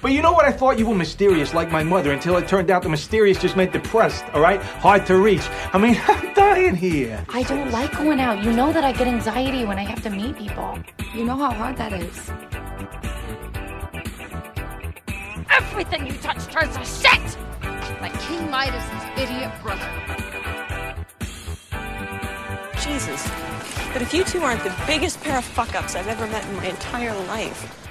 But you know what? I thought you were mysterious like my mother until it turned out the mysterious just meant depressed, all right? Hard to reach. I mean, I'm dying here. I don't like going out. You know that I get anxiety when I have to meet people. You know how hard that is. Everything you touch turns to shit! Like King Midas's idiot brother. Jesus. But if you two aren't the biggest pair of fuck ups I've ever met in my entire life.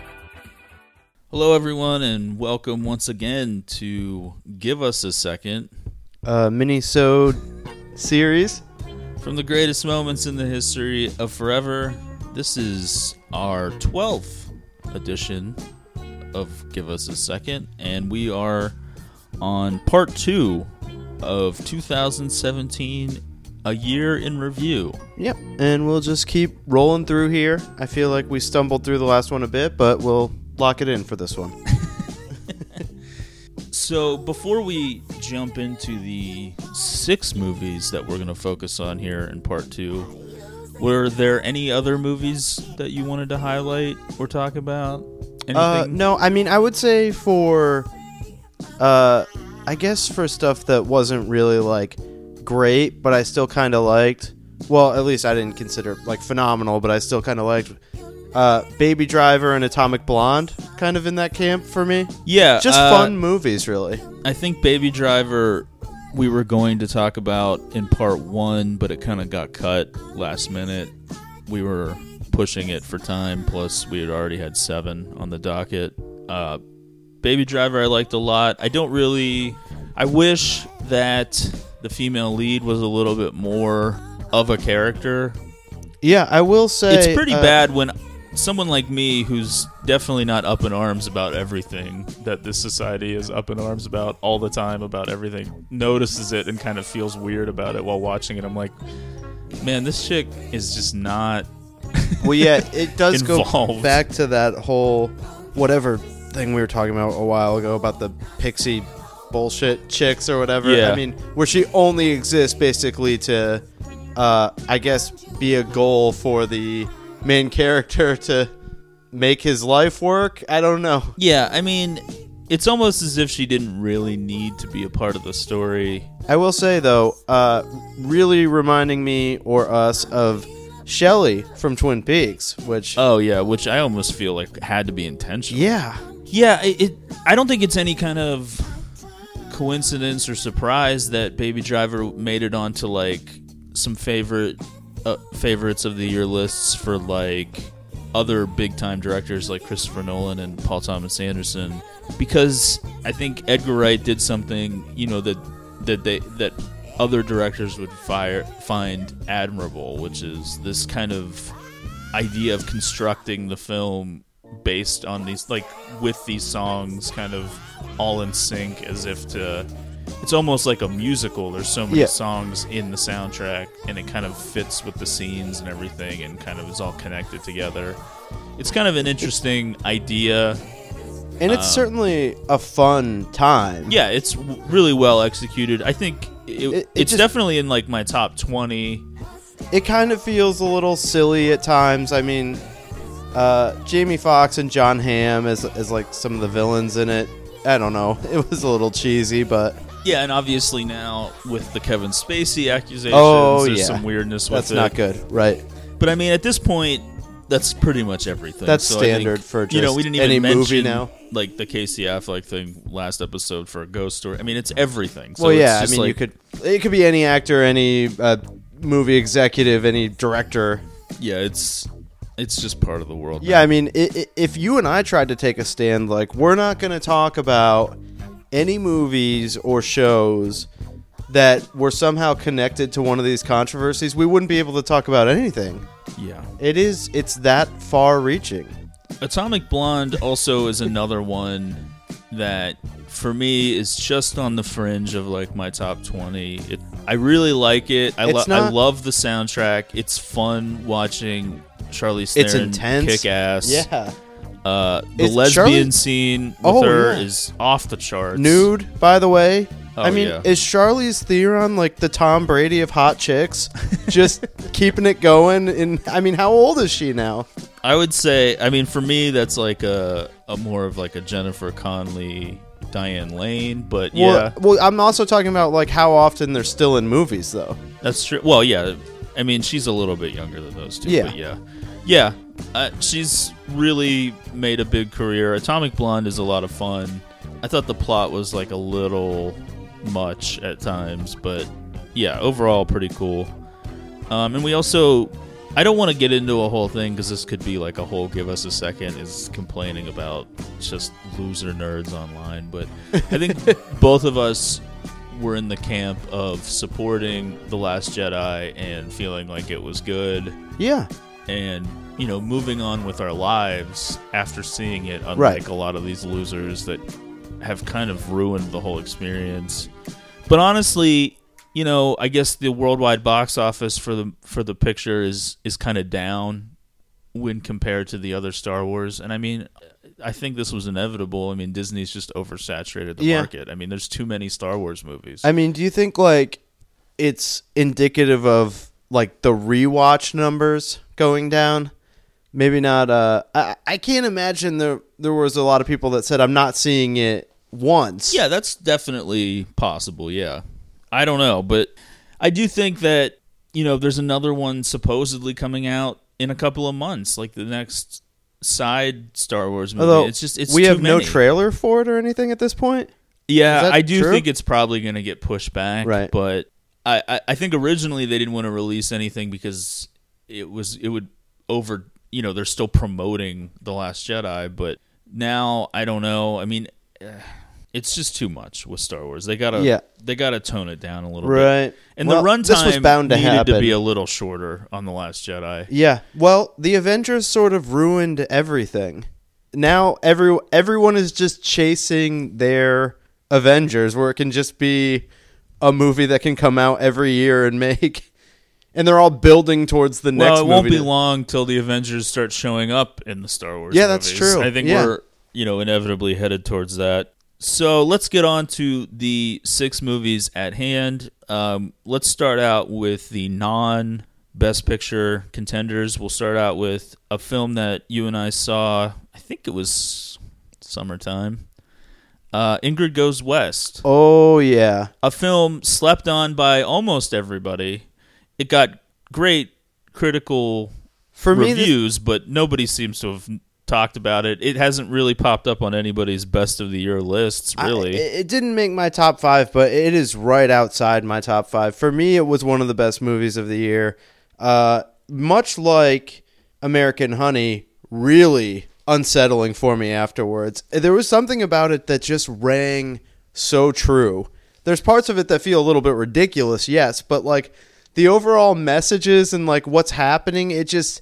Hello, everyone, and welcome once again to Give Us a Second uh, mini-sode series. from the greatest moments in the history of forever. This is our 12th edition of Give Us a Second, and we are on part two of 2017, a year in review. Yep, and we'll just keep rolling through here. I feel like we stumbled through the last one a bit, but we'll lock it in for this one. So before we jump into the six movies that we're going to focus on here in part two, were there any other movies that you wanted to highlight or talk about? Anything? Uh, no, I mean, I would say for, uh, I guess for stuff that wasn't really like great, but I still kind of liked. Well, at least I didn't consider like phenomenal, but I still kind of liked. Uh, Baby Driver and Atomic Blonde, kind of in that camp for me. Yeah, Just uh, fun movies, really. I think Baby Driver we were going to talk about in part one, but it kind of got cut last minute. We were pushing it for time, plus we had already had seven on the docket. Uh, Baby Driver I liked a lot. I don't really. I wish that the female lead was a little bit more of a character. Yeah, I will say It's pretty uh, bad when someone like me, who's definitely not up in arms about everything that this society is up in arms about all the time about everything, notices it and kind of feels weird about it while watching it. I'm like, man, this chick is just not. Well, yeah, it does go back to that whole whatever thing we were talking about a while ago about the pixie bullshit chicks or whatever. Yeah. I mean, where she only exists basically to, uh, I guess, be a goal for the main character to make his life work. I don't know. Yeah, I mean, it's almost as if she didn't really need to be a part of the story. I will say though, uh, really reminding me or us of Shelly from Twin Peaks, which Oh yeah, which I almost feel like had to be intentional. yeah, Yeah, it, it. I don't think it's any kind of coincidence or surprise that Baby Driver made it onto like some favorite uh, favorites of the year lists for like other big time directors like Christopher Nolan and Paul Thomas Anderson? Because I think Edgar Wright did something you know that that they that other directors would fire find admirable, which is this kind of idea of constructing the film based on these like with these songs kind of all in sync as if to it's almost like a musical there's so many Yeah. songs in the soundtrack and it kind of fits with the scenes and everything and kind of is all connected together it's kind of an interesting idea and it's Um, certainly a fun time. yeah it's w- really well executed i think it, It- it it's just- definitely in like my top 20 it kind of feels a little silly at times. I mean, uh, Jamie Foxx and Jon Hamm as, as like some of the villains in it. I don't know. It was a little cheesy, but yeah and obviously now with the kevin spacey accusations Oh, there's yeah. some weirdness with that's it not good, right? But I mean, at this point, that's pretty much everything. That's So I think, standard for you know we didn't even any movie mention now. like the Casey Affleck thing last episode for a ghost story. I mean, it's everything. So well, it's yeah. I just mean, you could it could be any actor, any uh, movie executive, any director. yeah, it's it's just part of the world. Yeah, now. I mean, i i if you and I tried to take a stand, like we're not going to talk about any movies or shows that were somehow connected to one of these controversies, we wouldn't be able to talk about anything. yeah. It is it's that far reaching. Atomic Blonde also is another one that for me is just on the fringe of like my top 20 it, i really like it I, lo- It's I love the soundtrack it's fun watching charlize It's intense. kick ass Yeah. Uh, the Is lesbian scene with Oh, her yeah. is off the charts Nude, by the way. Oh, I mean, yeah. is Charlize Theron like the Tom Brady of hot chicks? Just keeping it going. And I mean, how old is she now? I would say, I mean, for me, that's like a, a more of like a Jennifer Connelly, Diane Lane, but yeah, Well, well, I'm also talking about like how often they're still in movies though. that's true. Well, yeah, I mean, she's a little bit younger than those two, Yeah. but yeah, yeah, uh, she's really made a big career. Atomic Blonde is a lot of fun. I thought the plot was like a little much at times, but yeah, overall pretty cool. Um, and we also, I don't want to get into a whole thing because this could be like a whole give us a second is complaining about just loser nerds online. But I think both of us were in the camp of supporting The Last Jedi and feeling like it was good Yeah. And, you know, moving on with our lives after seeing it, unlike Right. a lot of these losers that have kind of ruined the whole experience. But honestly, you know, I guess the worldwide box office for the for the picture is is kind of down when compared to the other Star Wars. And I mean, I think this was inevitable. I mean, Disney's just oversaturated the Yeah. market. I mean, there's too many Star Wars movies. I mean, do you think like it's indicative of like the rewatch numbers going down? Maybe not. Uh, I I can't imagine there there was a lot of people that said I'm not seeing it once. Yeah, that's definitely possible. Yeah. I don't know, but I do think that, you know, there's another one supposedly coming out in a couple of months, like the next side Star Wars movie. Although it's just it's we have no trailer for it or anything at this point. Yeah, I do true? think it's probably going to get pushed back. Right. But I, I, think originally they didn't want to release anything because it was it would over you know they're still promoting the Last Jedi, but now I don't know. I mean, eh, it's just too much with Star Wars. They gotta Yeah. they gotta tone it down a little bit. Right. And Well, the runtime bound to needed happen. to be a little shorter on the Last Jedi. Yeah. Well, the Avengers sort of ruined everything. Now every everyone is just chasing their Avengers where it can just be a movie that can come out every year and make and they're all building towards the next well, it won't be to- long till the Avengers start showing up in the Star Wars. Yeah, that's true. I think Yeah. we're you know inevitably headed towards that. So let's get on to the six movies at hand. Um, let's start out with the non Best Picture contenders. We'll start out with a film that you and I saw. I think it was summertime. Uh, Ingrid Goes West Oh yeah. a film slept on by almost everybody. It got great critical For me reviews, but nobody seems to have talked about it. It hasn't really popped up on anybody's best of the year lists, really. it it didn't make my top five, but it is right outside my top five. For me, it was one of the best movies of the year. Uh, much like American Honey, really unsettling for me afterwards. There was something about it that just rang so true. There's parts of it that feel a little bit ridiculous, yes, but like the overall messages and like what's happening, it just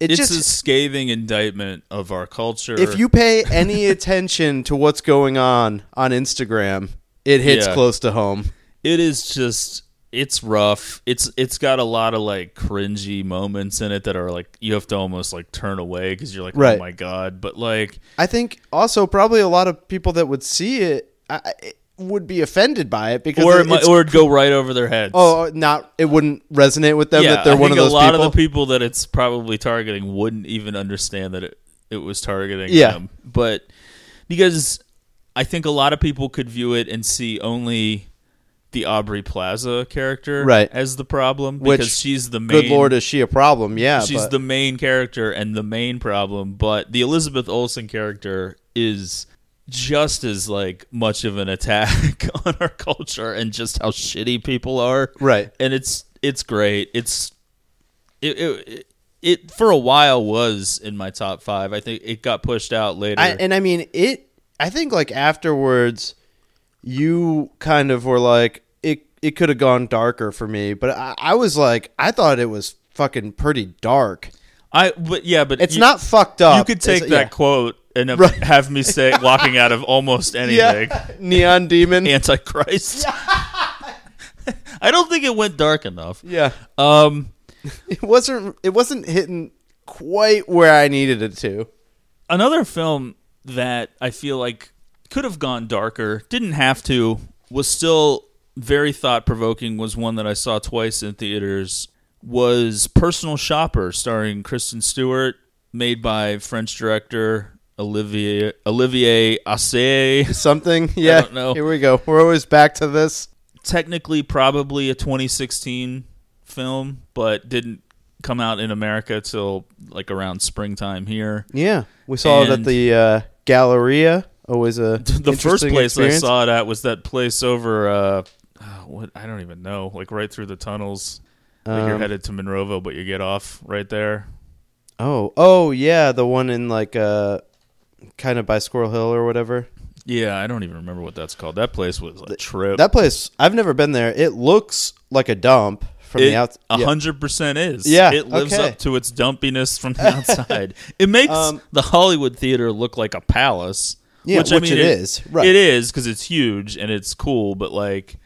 it it's just a scathing indictment of our culture. if you pay any attention to what's going on on Instagram, it hits Yeah. close to home. it is just it's rough. It's it's got a lot of like cringy moments in it that are like you have to almost like turn away because you're like, oh Right. oh my god. But like I think also probably a lot of people that would see it I, I- would be offended by it because or it it- might, or it'd go right over their heads. Oh, oh not it wouldn't resonate with them that they're I one of those a lot people. of the people that it's probably targeting wouldn't even understand that it, it was targeting Yeah. them. But because I think a lot of people could view it and see only the Aubrey Plaza character Right. as the problem Which, because she's the main Good lord, is she a problem? Yeah, she's but- the main character and the main problem, but the Elizabeth Olsen character is just as like much of an attack on our culture and just how shitty people are. Right. And it's it's great. It's it it, it for a while was in my top 5. I think it got pushed out later. I, and I mean it. I think like afterwards, you kind of were like it. It could have gone darker for me, but I, I was like, I thought it was fucking pretty dark. I but yeah, but It's you- not fucked up. You could take It's- that yeah. quote and have, Right. have me say walking out of almost anything. Yeah, neon demon. Antichrist. I don't think it went dark enough. yeah, Um, it wasn't. It wasn't hitting quite where I needed it to. another film that I feel like could have gone darker, didn't have to, was still very thought provoking. Was one that I saw twice in theaters. Was Personal Shopper, starring Kristen Stewart made by French director Olivier Olivier Assayas. Something. Yeah. don't know. Here we go. We're always back to this. Technically, probably a 2016 film, but didn't come out in America till like around springtime here. Yeah. We saw it at the uh, Galleria. Always a the first place experience. I saw it at was that place over uh uh, what I don't even know, like right through the tunnels. Like you're Um, headed to Monroeville, but you get off right there. Oh, oh yeah, the one in like uh, kind of by Squirrel Hill or whatever. Yeah, I don't even remember what that's called. That place was a trip. That place, I've never been there. It looks like a dump from it the outside. a hundred percent is. Yeah, it lives okay. up to its dumpiness from the outside. it makes Um, the Hollywood theater look like a palace. Yeah, which, I which mean, it is, right. It is because it's huge and it's cool, but like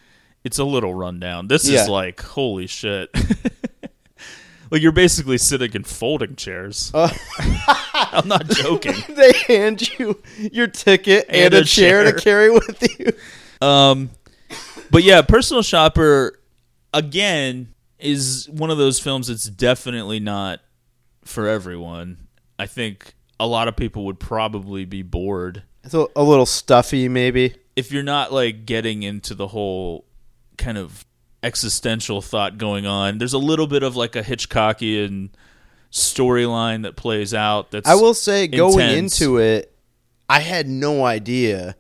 it's a little rundown. This Yeah. is like holy shit. like you're basically sitting in folding chairs. Uh. I'm not joking. they hand you your ticket and, And a, a chair, chair. to carry with you. Um, but yeah, Personal Shopper again is one of those films that's definitely not for everyone. I think a lot of people would probably be bored It's a, a little stuffy, maybe. if you're not like getting into the whole kind of existential thought going on. There's a little bit of like a Hitchcockian storyline that plays out. That's I will say, going into it, I had no idea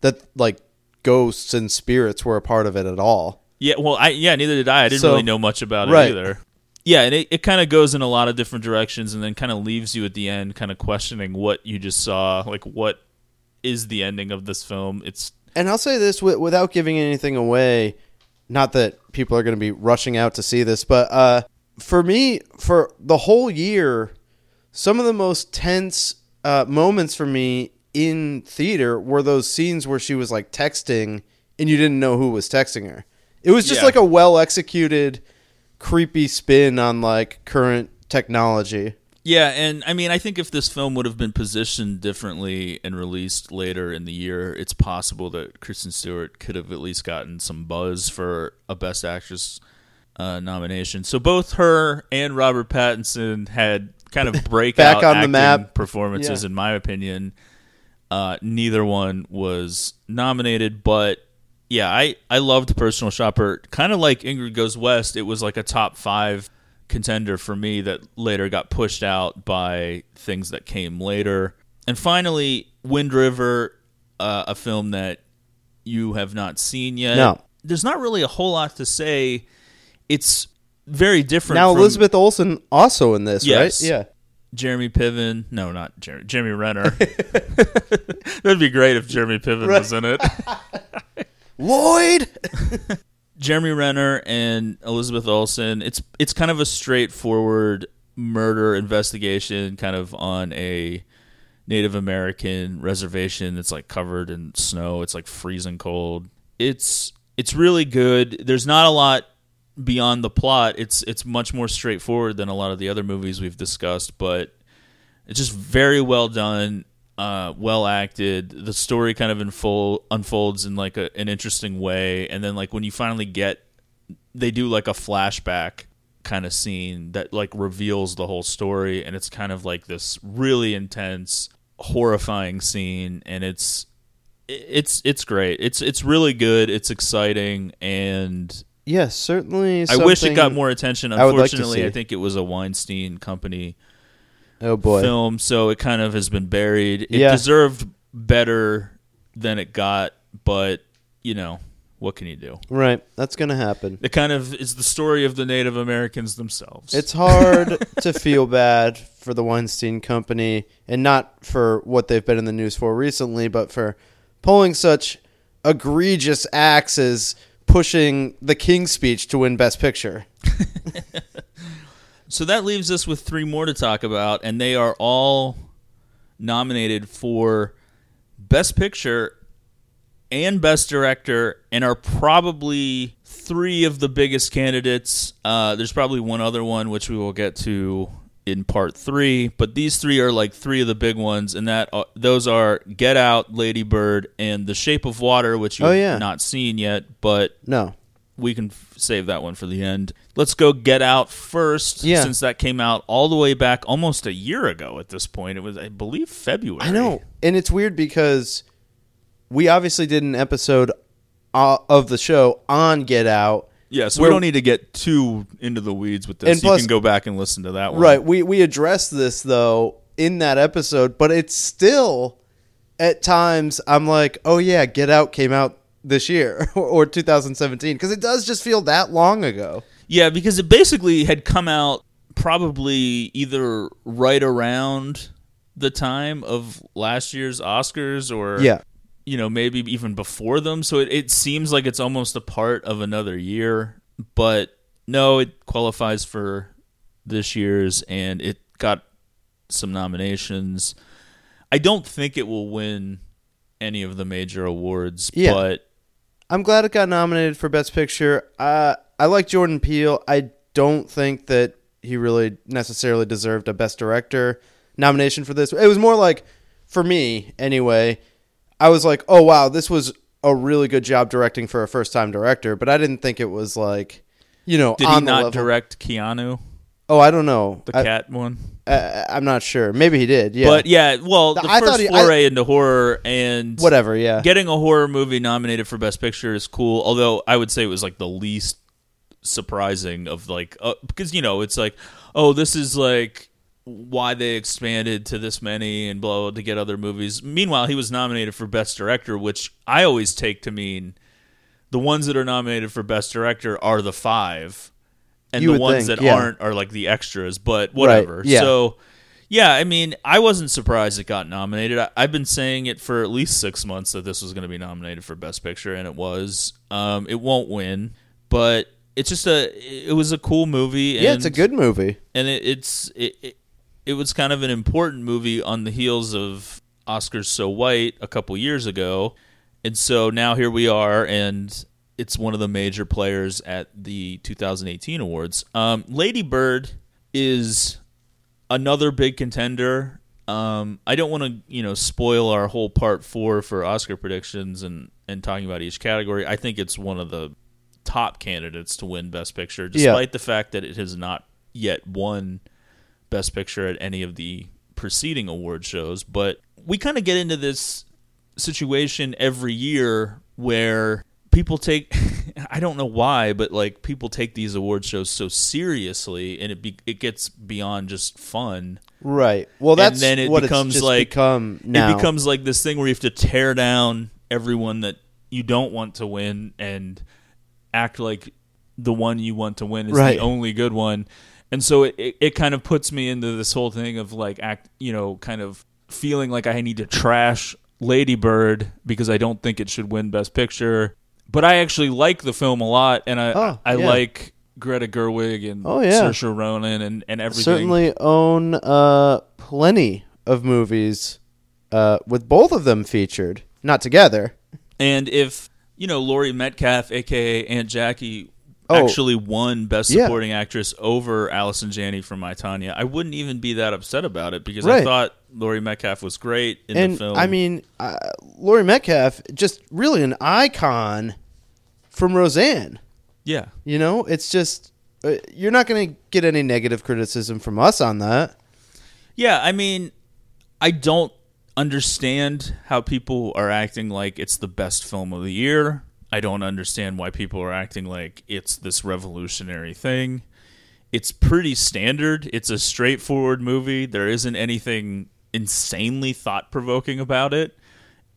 that like ghosts and spirits were a part of it at all. Yeah, well, I yeah, neither did I. I didn't So- really know much about it right. either. Yeah, and it, it kind of goes in a lot of different directions, and then kind of leaves you at the end, kind of questioning what you just saw. Like, what is the ending of this film? It's And I'll say this wi- without giving anything away. Not that people are going to be rushing out to see this, but uh, for me, for the whole year, some of the most tense uh, moments for me in theater were those scenes where she was like texting and you didn't know who was texting her. It was just Yeah. like a well executed, creepy spin on like current technology. Yeah, and I mean, I think if this film would have been positioned differently and released later in the year, it's possible that Kristen Stewart could have at least gotten some buzz for a Best Actress uh, nomination. So both her and Robert Pattinson had kind of breakout Back on the acting map. performances, Yeah. in my opinion. Uh, neither one was nominated, but yeah, I, I loved Personal Shopper. Kind of like Ingrid Goes West, it was like a top five contender for me that later got pushed out by things that came later. And finally, Wind River, uh, a film that you have not seen yet. No. There's not really a whole lot to say. It's very different. Now from Elizabeth Olsen also in this, Yes. right? Yeah. Jeremy Piven. No, not Jeremy. Jeremy Renner. That'd be great if Jeremy Piven was in it. Lloyd. Jeremy Renner and Elizabeth Olsen. It's it's kind of a straightforward murder investigation, kind of on a Native American reservation that's like covered in snow. It's like freezing cold. It's it's really good. There's not a lot beyond the plot. It's it's much more straightforward than a lot of the other movies we've discussed, but it's just very well done, uh, well acted. The story kind of unfold, unfolds in like a, an interesting way, and then like when you finally get, they do like a flashback kind of scene that like reveals the whole story, and it's kind of like this really intense, horrifying scene, and it's it's it's great. It's it's really good. It's exciting, and Yes, certainly. I wish it got more attention. I would like Unfortunately. I think it was a Weinstein company Oh boy. film, so it kind of has been buried. It Yeah. deserved better than it got, but you know, what can you do? Right. That's going to happen. It kind of is the story of the Native Americans themselves. It's hard to feel bad for the Weinstein Company, and not for what they've been in the news for recently, but for pulling such egregious acts as pushing the King's Speech to win Best Picture. so that leaves us with three more to talk about, and they are all nominated for Best Picture and Best Director, and are probably three of the biggest candidates. Uh, there's probably one other one which we will get to in part three, but these three are like three of the big ones, and that uh, those are Get Out, Lady Bird, and The Shape of Water, which you've Oh, yeah. not seen yet, but No. We can f- save that one for the end. Let's go Get Out first, Yeah. since that came out all the way back almost a year ago at this point. It was, I believe, February. I know, and it's weird because we obviously did an episode uh, of the show on Get Out. Yeah, so Where- we don't need to get too into the weeds with this. And you can go back and listen to that one. Right. We we addressed this though in that episode, but it's still at times I'm like, oh yeah, Get Out came out this year or, or 2017 because it does just feel that long ago. Yeah, because it basically had come out probably either right around the time of last year's Oscars or Yeah. you know, maybe even before them. So it, it seems like it's almost a part of another year. But no, it qualifies for this year's and it got some nominations. I don't think it will win any of the major awards, Yeah. but I'm glad it got nominated for Best Picture. Uh, I like Jordan Peele. I don't think that he really necessarily deserved a Best Director nomination for this. It was more like, for me anyway, I was like, oh wow, this was a really good job directing for a first time director, but I didn't think it was like, you know, did he not level- direct Keanu, Oh, I don't know. the I, cat one? I, I'm not sure. Maybe he did. Yeah, But yeah, well, the I thought first he- I- foray into horror and whatever. Yeah, getting a horror movie nominated for best picture is cool. Although I would say it was like the least surprising of like uh, because you know it's like oh this is like why they expanded to this many and blah, blah to get other movies. Meanwhile, he was nominated for best director, which I always take to mean the ones that are nominated for best director are the five, and You the ones think, that yeah. aren't are like the extras. But whatever. yeah. So. Yeah, I mean, I wasn't surprised it got nominated. I, I've been saying it for at least six months that this was going to be nominated for Best Picture, and it was. Um, it won't win, but it's just a. It was a cool movie. yeah, it's a good movie. and it, it's it, it. It was kind of an important movie on the heels of Oscars So White a couple years ago, and so now here we are, and it's one of the major players at the 2018 awards. Um, Lady Bird is another big contender. Um, I don't want to, you know, spoil our whole part four for Oscar predictions and and talking about each category. I think it's one of the top candidates to win Best Picture, despite the fact that it has not yet won Best Picture at any of the preceding award shows. But we kind of get into this situation every year where people take I don't know why, but like people take these award shows so seriously and it be, it gets beyond just fun. Right. Well, that's and then it what becomes like become now. It becomes like this thing where you have to tear down everyone that you don't want to win and act like the one you want to win is Right. the only good one. And so it, it, it kind of puts me into this whole thing of like act, you know, kind of feeling like I need to trash Lady Bird because I don't think it should win Best Picture. But I actually like the film a lot, and I Oh, I yeah. like Greta Gerwig and Oh, yeah. Saoirse Ronan and, and everything. certainly own uh, plenty of movies uh, with both of them featured, not together. And if you know Laurie Metcalf, aka Aunt Jackie, Oh. actually won Best Yeah. Supporting Actress over Allison Janney from I, Tonya, I wouldn't even be that upset about it because I thought Laurie Metcalf was great in and the film. I mean, uh, Laurie Metcalf, just really an icon from Roseanne. yeah, You know, it's just uh, you're not going to get any negative criticism from us on that. yeah. I mean, I don't understand how people are acting like it's the best film of the year. I don't understand why people are acting like it's this revolutionary thing. It's pretty standard. It's a straightforward movie. There isn't anything insanely thought provoking about it.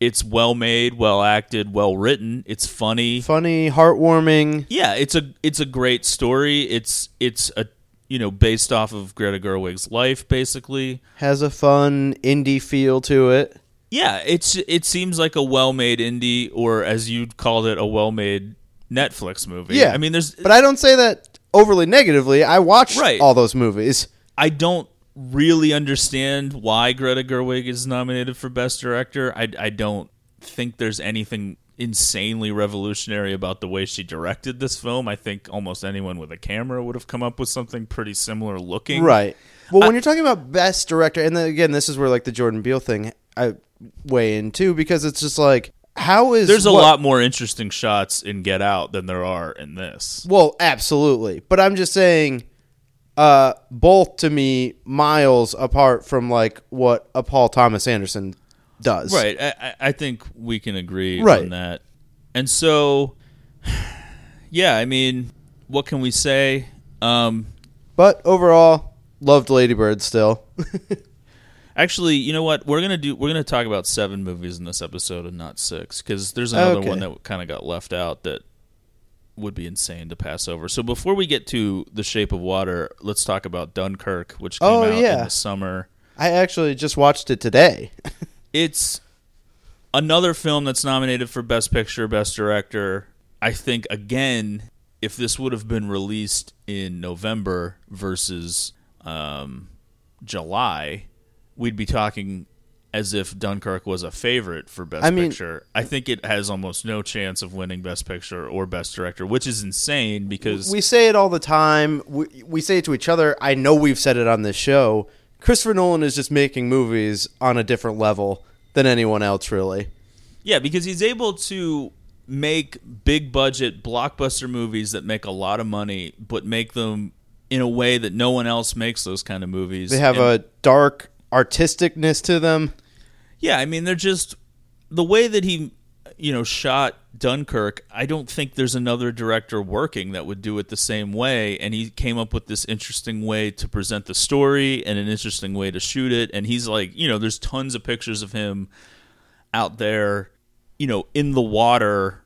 It's well made, well acted, well written. It's funny. Funny, heartwarming. Yeah, it's a it's a great story. It's it's a you know based off of Greta Gerwig's life basically. has a fun indie feel to it. Yeah, it's it seems like a well-made indie or as you called it a well-made Netflix movie. Yeah, I mean there's but I don't say that overly negatively. I watched Right. all those movies. I don't really understand why Greta Gerwig is nominated for Best Director. I, I don't think there's anything insanely revolutionary about the way she directed this film. I think almost anyone with a camera would have come up with something pretty similar looking. Right. Well, when you're talking about best director, and then again, this is where like the Jordan Peele thing I weigh in too, because it's just like how is There's a what- lot more interesting shots in Get Out than there are in this. Well, absolutely. But I'm just saying, uh, both to me miles apart from like what a Paul Thomas Anderson does. Right. I, I- I think we can agree Right. on that. And so, yeah, I mean, what can we say? Um, But overall, loved Ladybird still. actually, you know what? We're gonna do. We're gonna talk about seven movies in this episode and not six because there's another Okay. one that kind of got left out that would be insane to pass over. So before we get to The Shape of Water, let's talk about Dunkirk, which came Oh, out in yeah. the summer. I actually just watched it today. It's another film that's nominated for Best Picture, Best Director. I think again, if this would have been released in November versus um, July, we'd be talking as if Dunkirk was a favorite for Best I mean- Picture. I think it has almost no chance of winning Best Picture or Best Director, which is insane because we say it all the time. We, we say it to each other. I know we've said it on this show. Christopher Nolan is just making movies on a different level than anyone else, really. Yeah, because he's able to make big budget blockbuster movies that make a lot of money, but make them in a way that no one else makes those kind of movies. They have And- a dark artisticness to them. yeah. I mean, they're just the way that he, you know, shot Dunkirk. I don't think there's another director working that would do it the same way. And he came up with this interesting way to present the story and an interesting way to shoot it. And he's like, you know, there's tons of pictures of him out there, you know, in the water,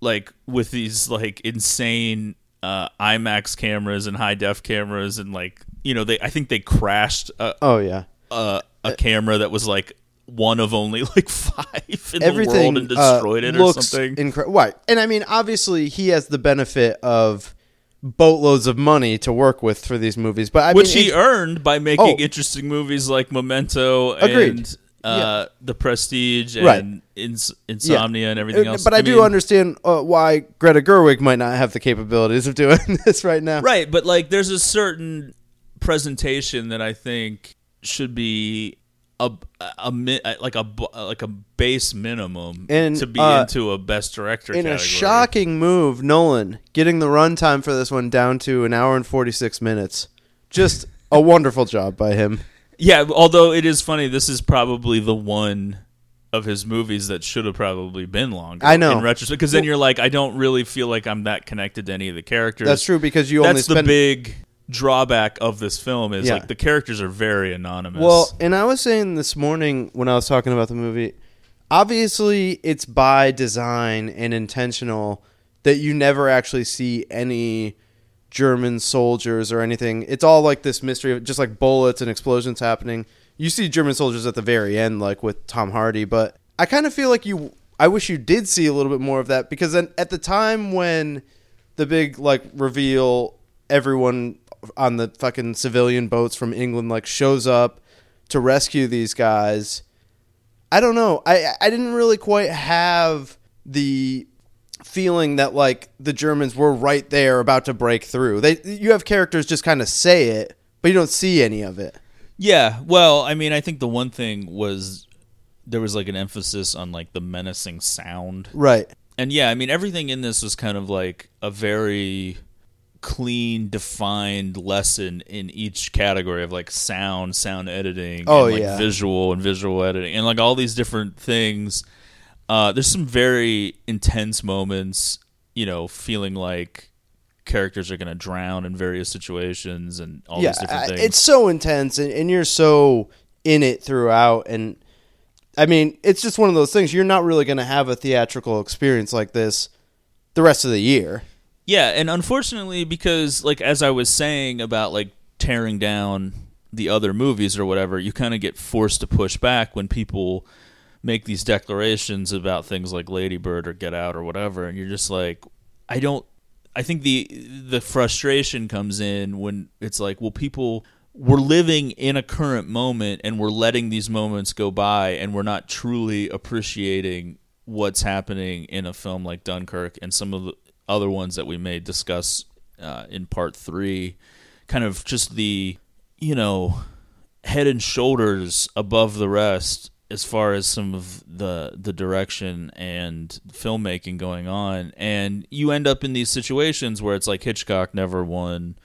like with these like insane uh, IMAX cameras and high def cameras, and like you know, they I think they crashed a, Oh yeah. A, a camera that was like one of only like five in everything the world and uh, destroyed it or looks something. incre- right. And I mean, obviously, he has the benefit of boatloads of money to work with for these movies, but I which mean, he earned by making Oh. interesting movies like Memento Agreed. and uh, The Prestige and Right. Ins- yeah. Insomnia and everything Uh, else. But I, do mean- understand uh, why Greta Gerwig might not have the capabilities of doing this right now. Right, but like there's a certain presentation that I think should be a, a, mi- like a like a base minimum And, to be uh, into a best director In a shocking move, Nolan getting the runtime for this one down to an hour and forty six minutes. Just a wonderful job by him. Yeah, although it is funny, this is probably the one of his movies that should have probably been longer. I know. in retrospect, because then you're like, I don't really feel like I'm that connected to any of the characters. That's true because you only That's the big drawback of this film is Yeah. like the characters are very anonymous. Well, and I was saying this morning when I was talking about the movie, obviously it's by design and intentional that you never actually see any German soldiers or anything. It's all like this mystery of just like bullets and explosions happening. You see German soldiers at the very end, like with Tom Hardy, but I kind of feel like you. I wish you did see a little bit more of that because then at the time when the big like reveal, everyone on the fucking civilian boats from England like shows up to rescue these guys. I don't know. I I didn't really quite have the feeling that like the Germans were right there about to break through. They you have characters just kind of say it, but you don't see any of it. Yeah, well, I mean, I think the one thing was there was like an emphasis on like the menacing sound. Right. And yeah, I mean, everything in this was kind of like a very clean, defined lesson in each category of like sound, sound editing, Oh, and like yeah. visual and visual editing, and like all these different things. Uh, there's some very intense moments, you know, feeling like characters are going to drown in various situations and all yeah, these different things. it's so intense and, and you're so in it throughout and I mean, it's just one of those things you're not really going to have a theatrical experience like this the rest of the year. Yeah, and unfortunately, because like as I was saying about like tearing down the other movies or whatever, you kind of get forced to push back when people make these declarations about things like Lady Bird or Get Out or whatever, and you're just like, I don't. I think the the frustration comes in when it's like, well, people we're living in a current moment and we're letting these moments go by and we're not truly appreciating what's happening in a film like Dunkirk and some of the other ones that we may discuss uh, in part three. Kind of just the, you know, head and shoulders above the rest as far as some of the the direction and filmmaking going on and you end up in these situations where it's like Hitchcock never won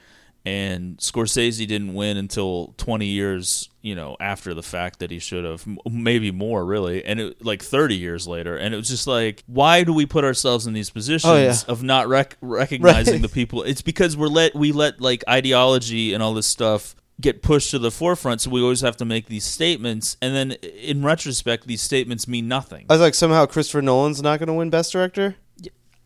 and Scorsese didn't win until 20 years, you know, after the fact that he should have, maybe more really, and it, like 30 years later, and it was just like, why do we put ourselves in these positions Oh, yeah. of not rec- recognizing Right. the people? It's because we're let we let like ideology and all this stuff get pushed to the forefront, so we always have to make these statements, and then in retrospect, these statements mean nothing. I was like, somehow Christopher Nolan's not going to win Best Director.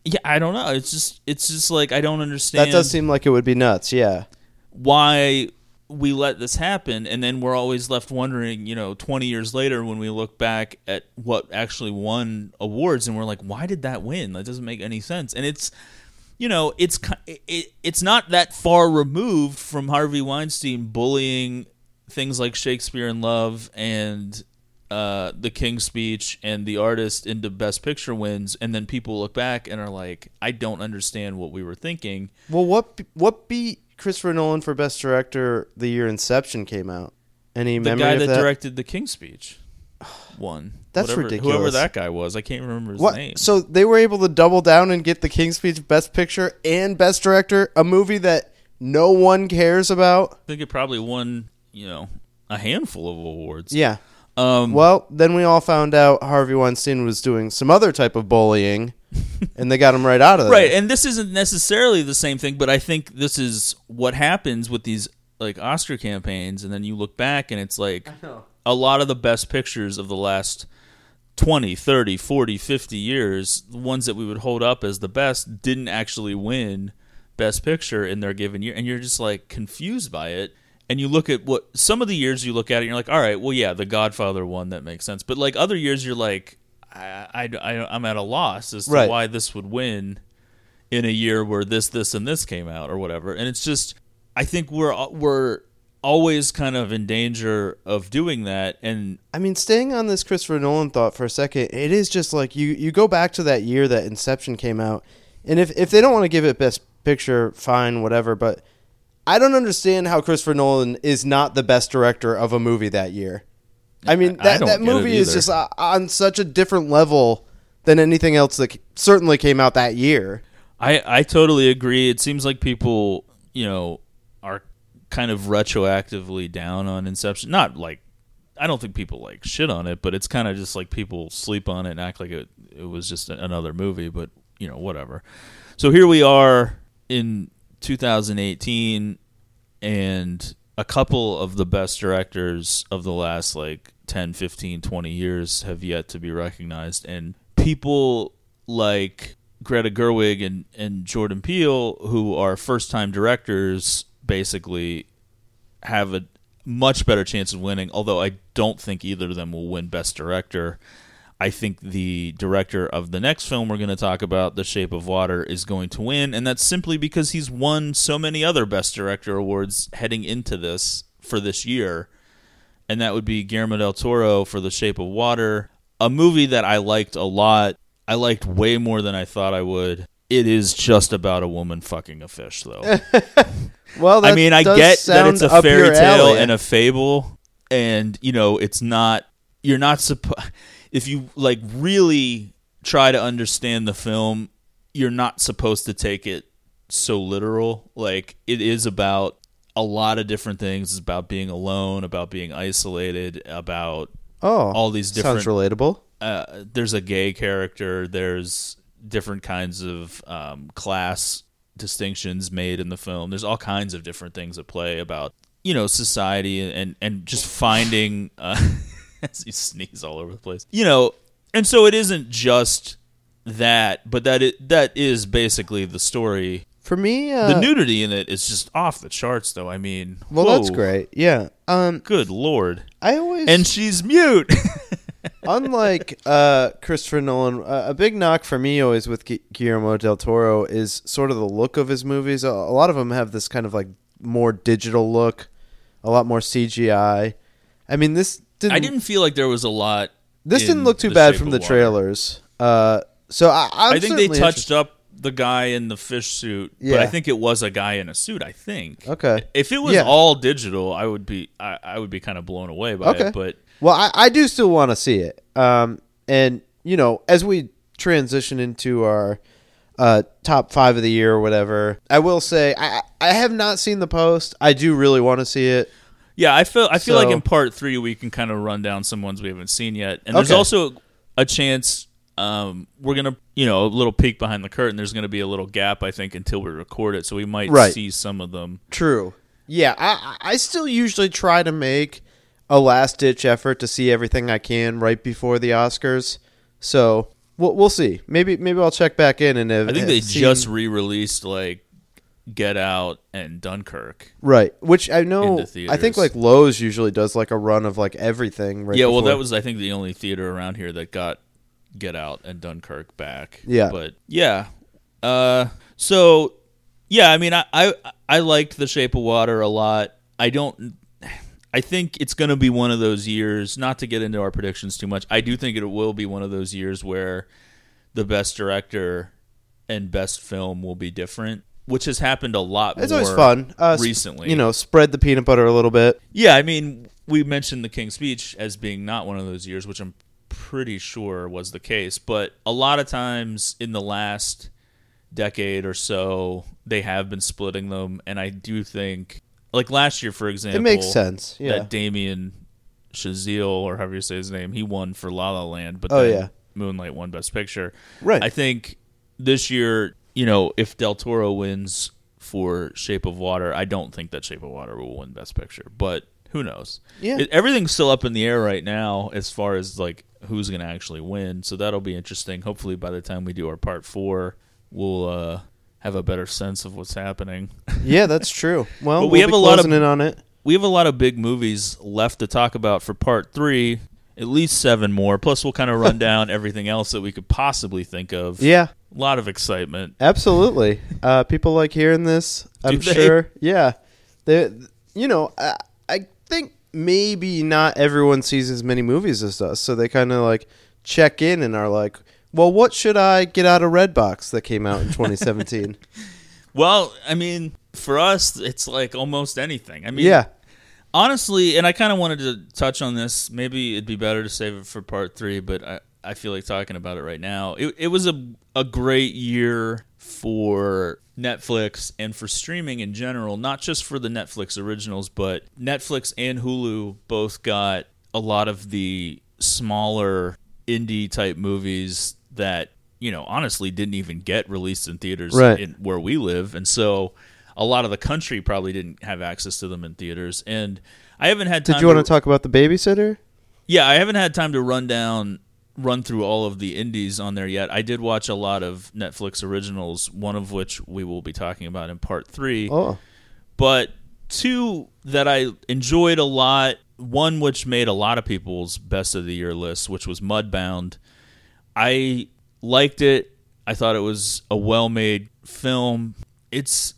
Yeah, I don't know. It's just it's just like I don't understand. That does seem like it would be nuts. Yeah. why we let this happen and then we're always left wondering you know 20 years later when we look back at what actually won awards and we're like why did that win that doesn't make any sense and it's you know it's it, it's not that far removed from Harvey Weinstein bullying things like Shakespeare in Love and uh, the King's Speech and the artist into Best Picture wins, and then people look back and are like, "I don't understand what we were thinking." Well, what what beat Christopher Nolan for Best Director the year Inception came out? Any the memory guy that, that? directed the King's Speech One. That's Whatever- ridiculous. Whoever that guy was, I can't remember his What? name. So they were able to double down and get the King's Speech Best Picture and Best Director, a movie that no one cares about. I think it probably won, you know, a handful of awards. Yeah. Um, Well, then we all found out Harvey Weinstein was doing some other type of bullying, and they got him right out of there. right, and this isn't necessarily the same thing, but I think this is what happens with these like Oscar campaigns, and then you look back and it's like a lot of the best pictures of the last 20, 30, 40, 50 years, the ones that we would hold up as the best, didn't actually win best picture in their given year. And you're just like confused by it. And you look at what some of the years you look at it, and you're like, all right, well, yeah, The Godfather one, that makes sense. But like other years, you're like, I, I, I, I'm at a loss as to Right. why this would win in a year where this, this, and this came out or whatever. And it's just, I think we're uh, we're always kind of in danger of doing that. And I mean, staying on this Christopher Nolan thought for a second, it is just like you you go back to that year that Inception came out, and if if they don't want to give it Best Picture, fine, whatever. But I don't understand how Christopher Nolan is not the best director of a movie that year. I mean, that don't that movie is just uh, on such a different level than anything else that c- certainly came out that year. I I totally agree. It seems like people, you know, are kind of retroactively down on Inception. Not like I don't think people like shit on it, but it's kind of just like people sleep on it and act like it it was just another movie, but you know, whatever. So here we are in 2018 and a couple of the best directors of the last like 10, 15, 20 years have yet to be recognized and people like Greta Gerwig and, and Jordan Peele who are first-time directors basically have a much better chance of winning although I don't think either of them will win best director. I think the director of the next film we're going to talk about, The Shape of Water, is going to win, and that's simply because he's won so many other Best Director awards heading into this for this year, and that would be Guillermo del Toro for The Shape of Water, a movie that I liked a lot. I liked way more than I thought I would. It is just about a woman fucking a fish, though. Well, I mean, I get that it's a fairy tale alley. and a fable, and you know, it's not. You're not supposed. If you like really try to understand the film, you're not supposed to take it so literal. Like it is about a lot of different things. It's about being alone, about being isolated, about oh, all these different sounds relatable. uh, there's a gay character. There's different kinds of um, class distinctions made in the film. There's all kinds of different things at play about you know society and and just finding uh, as you sneeze all over the place. You know, and so it isn't just that, but that it that is basically the story. For me, uh, The nudity in it is just off the charts, though. I mean, well, that's great. Yeah. Um, Good lord, I always and she's mute. unlike uh, Christopher Nolan, uh, a big knock for me always with Gu- Guillermo del Toro is sort of the look of his movies. A, a lot of them have this kind of like more digital look, a lot more CGI. I mean, this didn't. I didn't feel like there was a lot. This didn't look too bad from the Water. trailers. Uh, so I, I'm I think they touched up the guy in the fish suit, but I think it was a guy in a suit. I think. Okay. If it was Yeah. all digital, I would be I, I would be kind of blown away by Okay. it. But Well, I, I do still want to see it. Um, and you know, as we transition into our uh, top five of the year or whatever, I will say I I have not seen the post. I do really want to see it. Yeah, I feel I feel like in part three we can kind of run down some ones we haven't seen yet, and there's Okay. also a chance um, we're gonna you know a little peek behind the curtain. There's gonna be a little gap I think until we record it, so we might Right. see some of them. True. Yeah, I I still usually try to make a last ditch effort to see everything I can right before the Oscars. So we'll we'll see. Maybe maybe I'll check back in and if, I think they seen- just re-released like Get Out and Dunkirk. right, which I know. I think like Loews usually does like a run of like everything. Right. yeah, well, before- that was I think the only theater around here that got Get Out and Dunkirk back. Yeah. but yeah. Uh, so yeah, I mean, I I I liked The Shape of Water a lot. I don't. I think it's going to be one of those years. Not to get into our predictions too much, I do think it will be one of those years where the best director and best film will be different, which has happened a lot. It's more always fun. Uh, recently. you know, spread the peanut butter a little bit. Yeah, I mean, we mentioned the King's Speech as being not one of those years, which I'm pretty sure was the case. But a lot of times in the last decade or so, they have been splitting them, and I do think, like last year, for example, It makes sense. Yeah. that Damien Chazelle, or however you say his name, he won for La La Land, but Oh, then yeah. Moonlight won Best Picture. Right. I think this year, you know, if Del Toro wins for Shape of Water, I don't think that Shape of Water will win Best Picture, but who knows? Yeah. It- everything's still up in the air right now as far as like who's going to actually win. So that'll be interesting. Hopefully, by the time we do our part four, we'll uh, have a better sense of what's happening. yeah, that's true. Well, we we'll have a lot of- on it. we have a lot of big movies left to talk about for part three. At least seven more. Plus, we'll kind of run down everything else that we could possibly think of. Yeah, A lot of excitement. absolutely. Uh, people like hearing this. I'm they? sure. Yeah, they. You know, I, I think maybe not everyone sees as many movies as us, so they kind of like check in and are like, "Well, what should I get out of Redbox that came out in 2017?" Well, I mean, for us, it's like almost anything. I mean, yeah, honestly, and I kind of wanted to touch on this. Maybe it'd be better to save it for part three, but I, I feel like talking about it right now. It, it was a, a great year for Netflix and for streaming in general, not just for the Netflix originals, but Netflix and Hulu both got a lot of the smaller indie type movies that, you know, honestly didn't even get released in theaters Right. in, where we live. And so a lot of the country probably didn't have access to them in theaters. And I haven't had time did you want to talk about the babysitter? yeah, I haven't had time to run down, run through all of the indies on there yet. I did watch a lot of Netflix originals, one of which we will be talking about in part three. Oh, But two that I enjoyed a lot, one which made a lot of people's best of the year list, which was Mudbound. I liked it. I thought it was a well made film. It's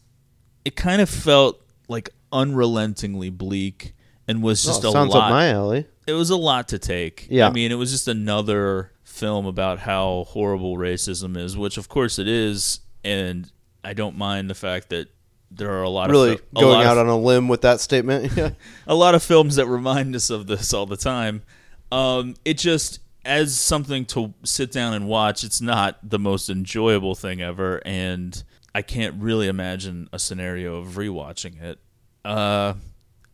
it kind of felt like unrelentingly bleak and was oh, just oh a sounds lot up my alley. It was a lot to take. Yeah. I mean, it was just another film about how horrible racism is, which of course it is, and I don't mind the fact that there are a lot Really of really going out of, on a limb with that statement. Yeah. a lot of films that remind us of this all the time. Um, it just as something to sit down and watch. It's not the most enjoyable thing ever, and I can't really imagine a scenario of rewatching it. Uh,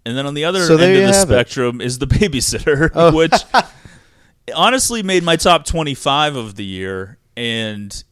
and then on the other So end of the have it. Oh. spectrum is The Babysitter, oh. which honestly made my top 25 of the year and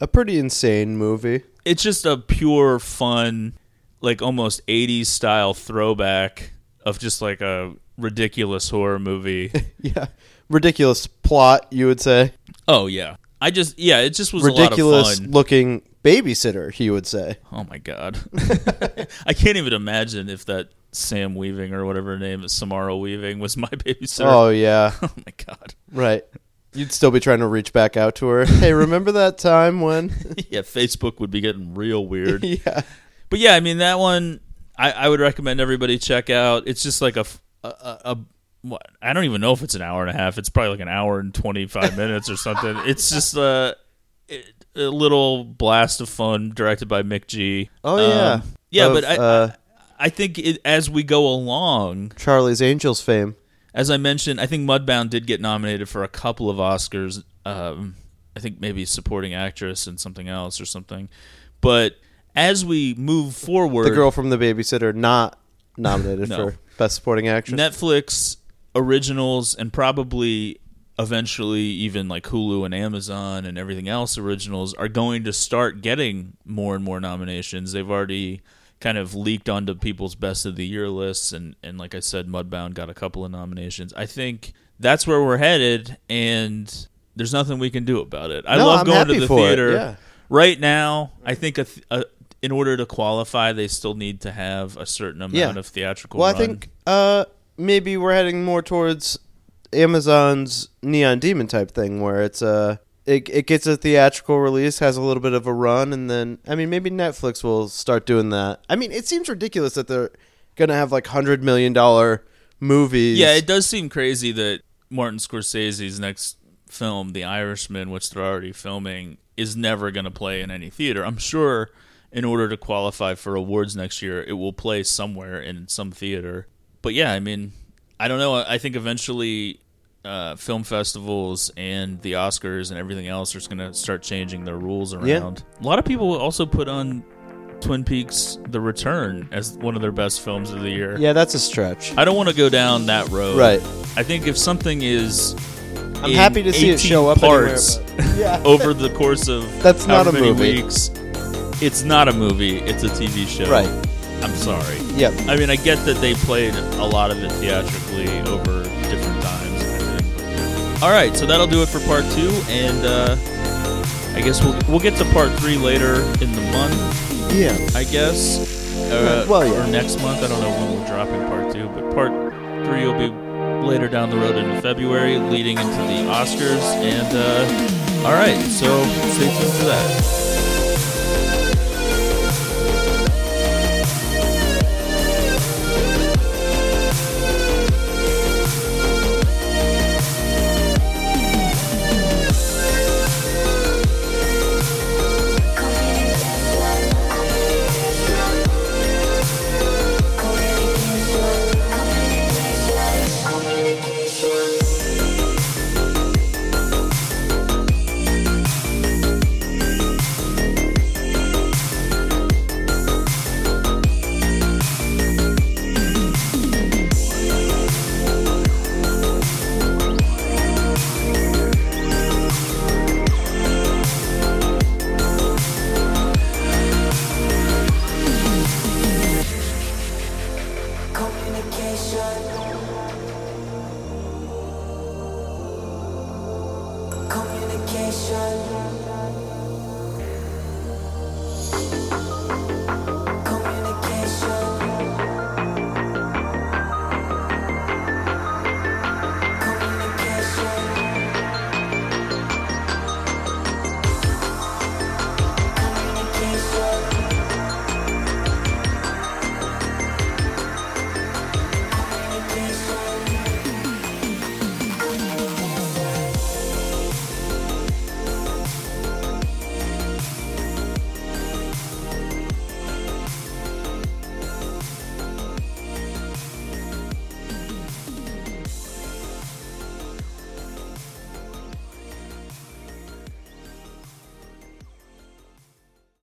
a pretty insane movie. it's just a pure fun like almost 80s style throwback of just like a ridiculous horror movie Yeah, ridiculous plot. You would say oh yeah i just yeah it just was a lot ridiculous of fun looking babysitter. He would say. oh my god i can't even imagine if that sam weaving or whatever her name is samara weaving was my babysitter Oh yeah, oh my god right. You'd still be trying to reach back out to her. Hey, remember that time when? yeah facebook would be getting real weird yeah, But yeah, I mean that one I, I would recommend everybody check out. It's just like a, a- a- what I don't even know if it's an hour and a half. It's probably like an hour and twenty five minutes or something. It's just uh a little blast of fun directed by McG. Oh, yeah. Um, yeah, Of, but I, uh, I think it, as we go along, Charlie's Angels fame. as I mentioned, I think Mudbound did get nominated for a couple of Oscars. Um, I think maybe supporting actress and something else or something. But as we move forward, The girl from the babysitter not nominated No. for best supporting actress. Netflix originals and probably eventually even like Hulu and Amazon and everything else originals are going to start getting more and more nominations. They've already kind of leaked onto people's best of the year lists and and like I said Mudbound got a couple of nominations. I think that's where we're headed and there's nothing we can do about it. I No, love I'm going to the theater. yeah. Right now, I think a th- a, in order to qualify, they still need to have a certain amount Yeah. of theatrical well, run. I think uh, maybe we're heading more towards Amazon's Neon Demon type thing, where it's uh, it, it gets a theatrical release, has a little bit of a run, and then I mean maybe Netflix will start doing that. I mean, it seems ridiculous that they're gonna have like hundred million dollar movies. Yeah, it does seem crazy that Martin Scorsese's next film, The Irishman, which they're already filming, is never to play in any theater. I'm sure in order to qualify for awards next year, it will play somewhere in some theater. But yeah, I mean, I don't know. I think eventually uh, film festivals and the Oscars and everything else are going to start changing their rules around. Yeah. A lot of people will also put on Twin Peaks The Return as one of their best films of the year. yeah, that's a stretch. I don't want to go down that road. Right. I think if something is I'm in happy to see it show up parts anywhere, yeah. over the course of That's not a movie. weeks, it's not a movie. It's a TV show. Right. I'm sorry. Yep. I mean, I get that they played a lot of it theatrically over different times. All right, so that'll do it for part two, and uh, I guess we'll we'll get to part three later in the month. Yeah. I guess. Uh, Well, yeah. Or next month. I don't know when we're dropping part two, but part three will be later down the road in February, leading into the Oscars. And uh, all right, so stay tuned for that.